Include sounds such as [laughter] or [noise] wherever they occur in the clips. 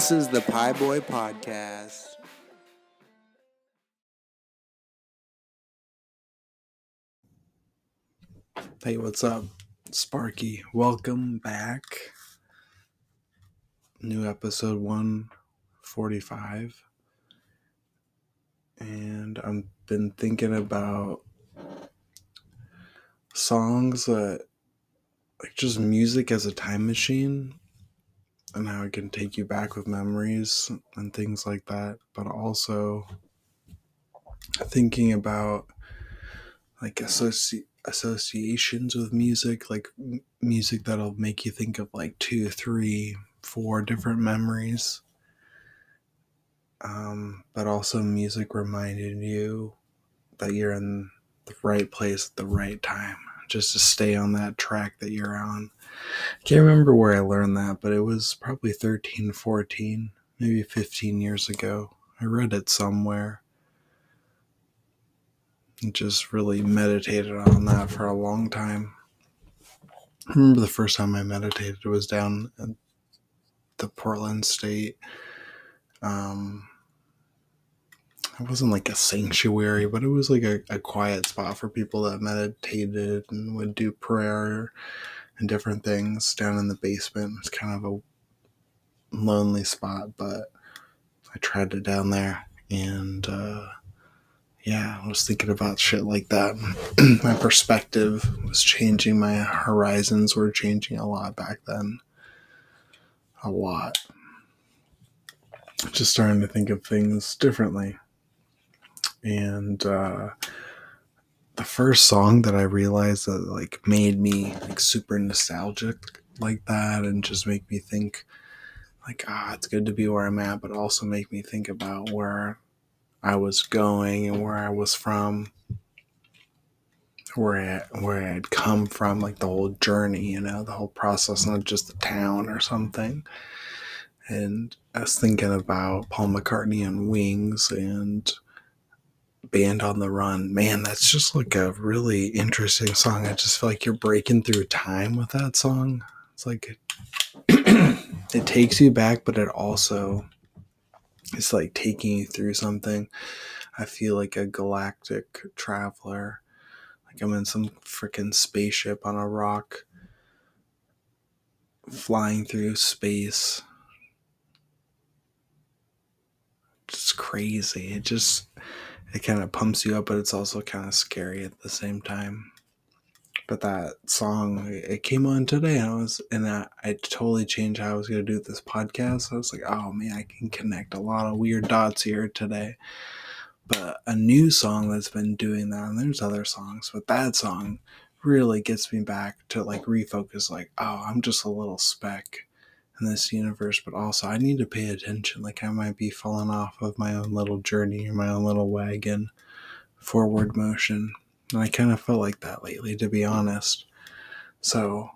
this is the Pie Boy Podcast. Hey, what's up? Sparky. Welcome back. New episode 145. And I've been thinking about songs that, like, just music as a time machine and how it can take you back with memories and things like that. But also thinking about, like, associ- associations with music, like m- music that'll make you think of like two, three, four different memories. Um, but also music reminding you that you're in the right place at the right time, just to stay on that track that you're on. I can't remember where I learned that, but it was probably 13, 14, maybe 15 years ago. I read it somewhere And just really meditated on that for a long time. I remember the first time I meditated was down at the Portland State. Um, it wasn't like a sanctuary, but it was like a, a quiet spot for people that meditated and would do prayer and different things down in the basement. It's kind of a lonely spot, but I tried it down there and uh, yeah, I was thinking about shit like that. [clears throat] my perspective was changing, my horizons were changing a lot back then. A lot. Just starting to think of things differently. And uh, the first song that I realized that like made me like super nostalgic like that and just make me think like ah it's good to be where I'm at, but also make me think about where I was going and where I was from, where I, where I had come from, like the whole journey, you know, the whole process, not just the town or something. And I was thinking about Paul McCartney and Wings and Band on the Run. Man, that's just like a really interesting song. I just feel like you're breaking through time with that song. It's like [clears throat] it takes you back, but it also it's like taking you through something. I feel like a galactic traveler. Like I'm in some freaking spaceship on a rock flying through space. It's crazy. It just it kind of pumps you up, but it's also kind of scary at the same time but that song it came on today and I was and I, I totally changed how I was gonna do this podcast. I was like, oh man, I can connect a lot of weird dots here today. But a new song that's been doing that, and there's other songs, but that song really gets me back to like refocus, like, oh, I'm just a little speck in this universe, but also I need to pay attention. Like I might be falling off of my own little journey or my own little wagon forward motion and I kind of felt like that lately, to be honest. So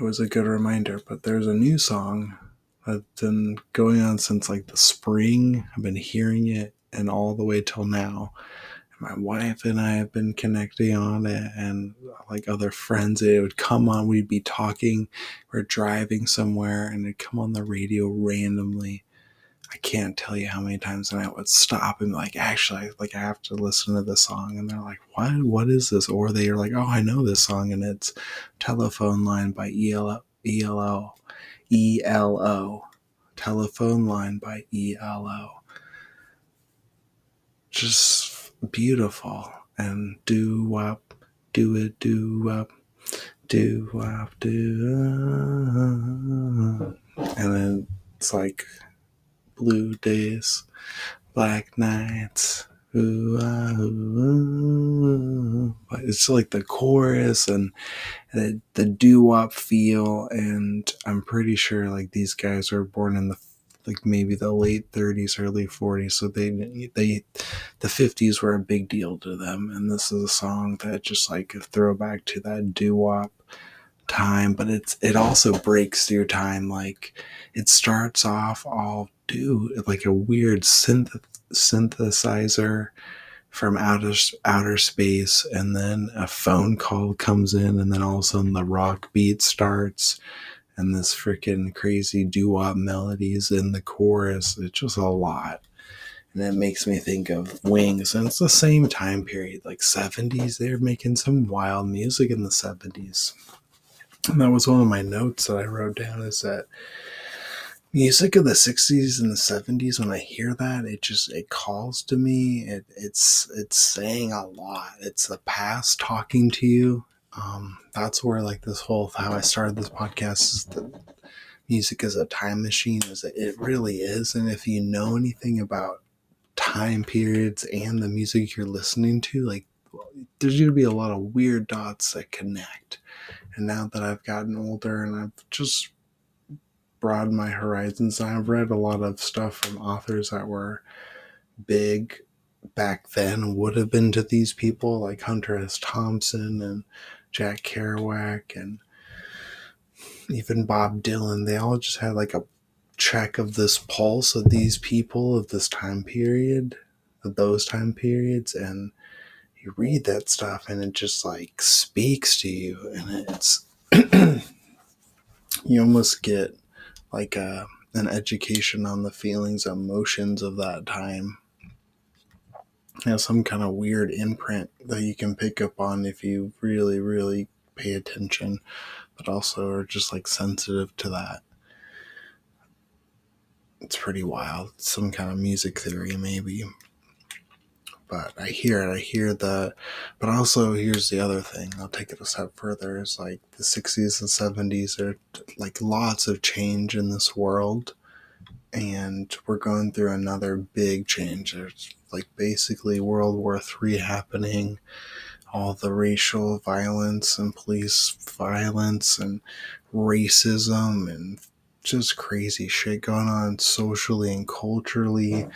it was a good reminder. But there's a new song that's been going on since like the spring. I've been hearing it and all the way till now. My wife and I have been connecting on it, and like other friends, it would come on. We'd be talking, we're driving somewhere, and it'd come on the radio randomly I can't tell you how many times and I would stop and be like, actually, like I have to listen to this song, and they're like, what? What is this? Or they're like, oh, I know this song, and it's "Telephone Line" by ELO, ELO, ELO, "Telephone Line" by ELO. Just beautiful and do wop, do it, do wop, do wop, do, and then it's like blue days, black nights. Ooh, ah, ooh, it's like the chorus and the, the doo wop feel, and I'm pretty sure like these guys were born in the like maybe the late 30s, early 40s, so they they the 50s were a big deal to them, and this is a song that just like a throwback to that doo wop time, but it's it also breaks through time. Like it starts off all do like a weird synth synthesizer from outer outer space, and then a phone call comes in, and then all of a sudden the rock beat starts, and this freaking crazy doo wop melodies in the chorus. It's just a lot. And it makes me think of Wings, and it's the same time period, like 70s. They're making some wild music in the 70s. And that was one of my notes that I wrote down is that music of the 60s and the 70s when i hear that it just it calls to me it, it's it's saying a lot it's the past talking to you um, that's where like this whole how i started this podcast is that music is a time machine is it, it really is and if you know anything about time periods and the music you're listening to like there's going to be a lot of weird dots that connect and now that i've gotten older and i've just broadened my horizons. I've read a lot of stuff from authors that were big back then, would have been to these people like Hunter S. Thompson and Jack Kerouac and even Bob Dylan. They all just had like a check of this pulse of these people of this time period, of those time periods, and you read that stuff and it just like speaks to you and it's [clears throat] you almost get like a, an education on the feelings emotions of that time know some kind of weird imprint that you can pick up on if you really really pay attention but also are just like sensitive to that it's pretty wild some kind of music theory maybe but I hear it. I hear the, but also here's the other thing. I'll take it a step further. It's like the 60s and 70s are like lots of change in this world, and we're going through another big change. There's like basically World War III happening, all the racial violence and police violence and racism and just crazy shit going on socially and culturally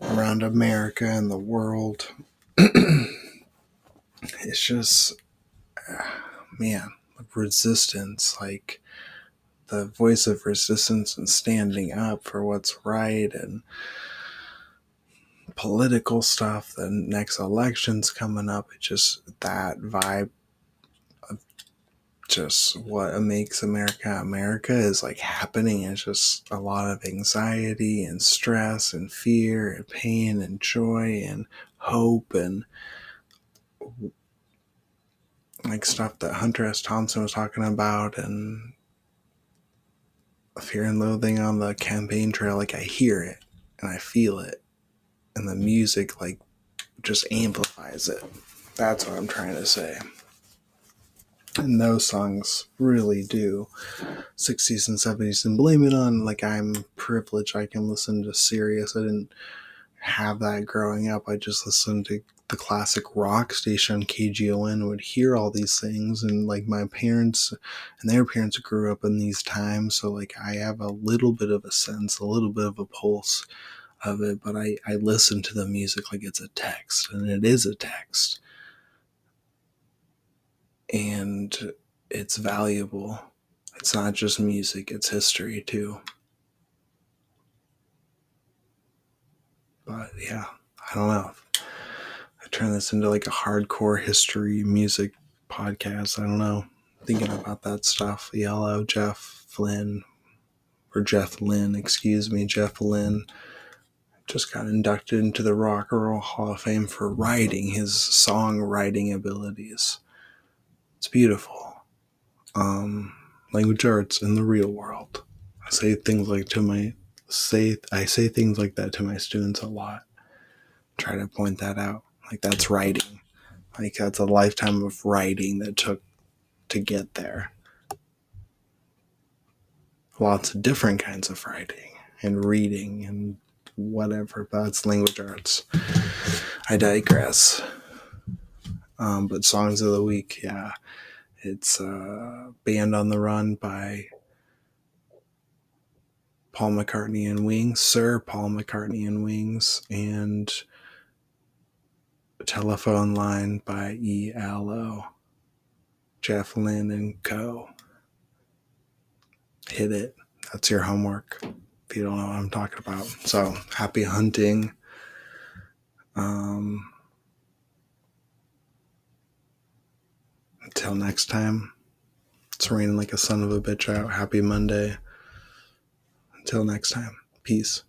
around America and the world. [clears throat] it's just, ah, man, resistance, like the voice of resistance and standing up for what's right and political stuff. The next election's coming up. It just, that vibe of just what makes America America is like happening. It's just a lot of anxiety and stress and fear and pain and joy and hope and like stuff that Hunter S. Thompson was talking about and fear and loathing on the campaign trail. Like I hear it and I feel it, and the music like just amplifies it. That's what I'm trying to say and those songs really do 60s and 70s and blame it on like i'm privileged i can listen to Sirius i didn't have that growing up i just listened to the classic rock station kgon would hear all these things and like my parents and their parents grew up in these times so like i have a little bit of a sense a little bit of a pulse of it but i i listen to the music like it's a text and it is a text and it's valuable. It's not just music, it's history too. But yeah, I don't know. I turn this into like a hardcore history music podcast. I don't know. Thinking about that stuff. ELO, Jeff Flynn, or Jeff Lynne, excuse me, Jeff Lynne just got inducted into the Rock and Roll Hall of Fame for writing his songwriting abilities. It's beautiful. Um, language arts in the real world. I say things like to my say I say things like that to my students a lot. Try to point that out. Like that's writing. Like that's a lifetime of writing that took to get there. Lots of different kinds of writing and reading and whatever, but it's language arts. I digress. Um, but songs of the week, yeah, it's uh, "Band on the Run" by Paul McCartney and Wings, Sir Paul McCartney and Wings, and "Telephone Line" by ELO, Jeff Lynne and Co. Hit it. That's your homework if you don't know what I'm talking about. So happy hunting. Um, Until next time, It's raining like a son of a bitch out. Happy Monday. Until next time. Peace.